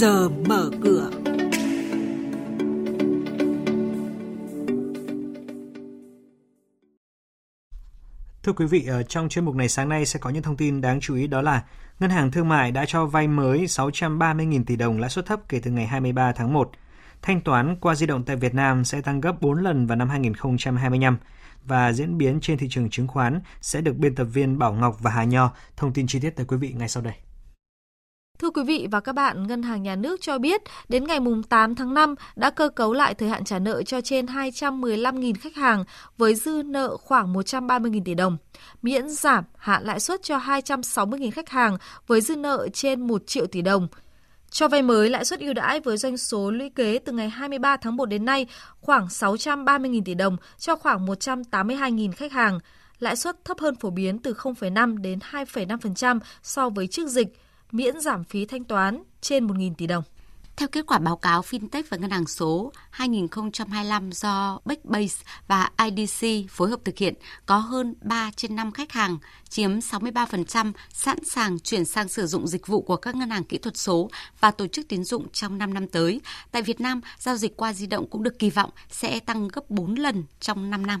giờ mở cửa. Thưa quý vị, ở trong chuyên mục này sáng nay sẽ có những thông tin đáng chú ý đó là Ngân hàng Thương mại đã cho vay mới 630.000 tỷ đồng lãi suất thấp kể từ ngày 23 tháng 1. Thanh toán qua di động tại Việt Nam sẽ tăng gấp 4 lần vào năm 2025 và diễn biến trên thị trường chứng khoán sẽ được biên tập viên Bảo Ngọc và Hà Nho thông tin chi tiết tới quý vị ngay sau đây. Thưa quý vị và các bạn, Ngân hàng Nhà nước cho biết đến ngày 8 tháng 5 đã cơ cấu lại thời hạn trả nợ cho trên 215.000 khách hàng với dư nợ khoảng 130.000 tỷ đồng, miễn giảm hạ lãi suất cho 260.000 khách hàng với dư nợ trên 1 triệu tỷ đồng. Cho vay mới lãi suất ưu đãi với doanh số lũy kế từ ngày 23 tháng 1 đến nay khoảng 630.000 tỷ đồng cho khoảng 182.000 khách hàng, lãi suất thấp hơn phổ biến từ 0,5 đến 2,5% so với trước dịch – miễn giảm phí thanh toán trên 1.000 tỷ đồng. Theo kết quả báo cáo FinTech và Ngân hàng số 2025 do Backbase và IDC phối hợp thực hiện, có hơn 3 trên 5 khách hàng, chiếm 63% sẵn sàng chuyển sang sử dụng dịch vụ của các ngân hàng kỹ thuật số và tổ chức tín dụng trong 5 năm tới. Tại Việt Nam, giao dịch qua di động cũng được kỳ vọng sẽ tăng gấp 4 lần trong 5 năm.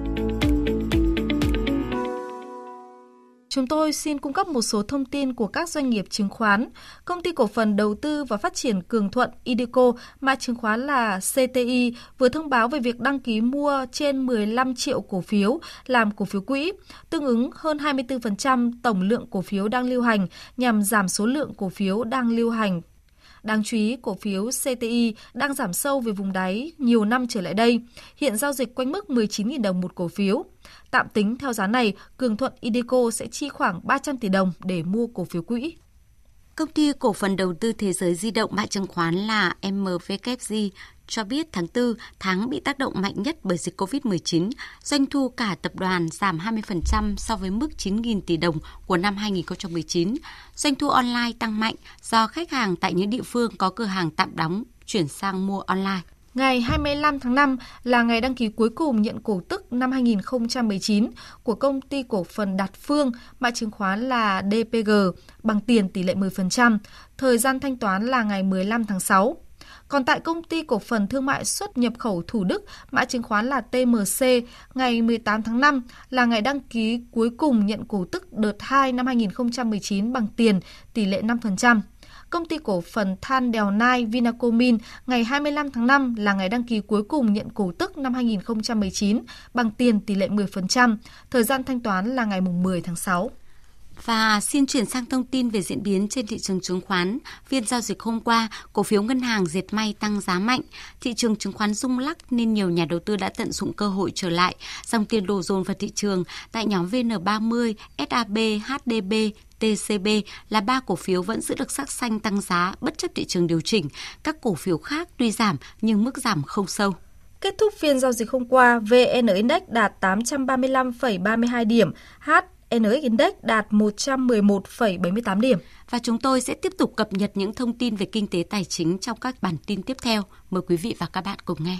Chúng tôi xin cung cấp một số thông tin của các doanh nghiệp chứng khoán. Công ty cổ phần đầu tư và phát triển Cường Thuận Ideco, mã chứng khoán là CTI, vừa thông báo về việc đăng ký mua trên 15 triệu cổ phiếu làm cổ phiếu quỹ, tương ứng hơn 24% tổng lượng cổ phiếu đang lưu hành nhằm giảm số lượng cổ phiếu đang lưu hành Đáng chú ý, cổ phiếu CTI đang giảm sâu về vùng đáy nhiều năm trở lại đây, hiện giao dịch quanh mức 19.000 đồng một cổ phiếu. Tạm tính theo giá này, Cường Thuận Ideco sẽ chi khoảng 300 tỷ đồng để mua cổ phiếu quỹ. Công ty cổ phần đầu tư thế giới di động mã chứng khoán là MVKG cho biết tháng 4, tháng bị tác động mạnh nhất bởi dịch COVID-19, doanh thu cả tập đoàn giảm 20% so với mức 9.000 tỷ đồng của năm 2019. Doanh thu online tăng mạnh do khách hàng tại những địa phương có cửa hàng tạm đóng chuyển sang mua online. Ngày 25 tháng 5 là ngày đăng ký cuối cùng nhận cổ tức năm 2019 của công ty cổ phần Đạt Phương, mã chứng khoán là DPG, bằng tiền tỷ lệ 10%. Thời gian thanh toán là ngày 15 tháng 6. Còn tại công ty cổ phần thương mại xuất nhập khẩu Thủ Đức, mã chứng khoán là TMC, ngày 18 tháng 5 là ngày đăng ký cuối cùng nhận cổ tức đợt 2 năm 2019 bằng tiền tỷ lệ 5%. Công ty cổ phần than đèo nai Vinacomin ngày 25 tháng 5 là ngày đăng ký cuối cùng nhận cổ tức năm 2019 bằng tiền tỷ lệ 10%, thời gian thanh toán là ngày 10 tháng 6. Và xin chuyển sang thông tin về diễn biến trên thị trường chứng khoán. Phiên giao dịch hôm qua, cổ phiếu ngân hàng dệt may tăng giá mạnh. Thị trường chứng khoán rung lắc nên nhiều nhà đầu tư đã tận dụng cơ hội trở lại. Dòng tiền đổ dồn vào thị trường tại nhóm VN30, SAB, HDB, TCB là ba cổ phiếu vẫn giữ được sắc xanh tăng giá bất chấp thị trường điều chỉnh. Các cổ phiếu khác tuy giảm nhưng mức giảm không sâu. Kết thúc phiên giao dịch hôm qua, VN Index đạt 835,32 điểm, H NX Index đạt 111,78 điểm. Và chúng tôi sẽ tiếp tục cập nhật những thông tin về kinh tế tài chính trong các bản tin tiếp theo. Mời quý vị và các bạn cùng nghe.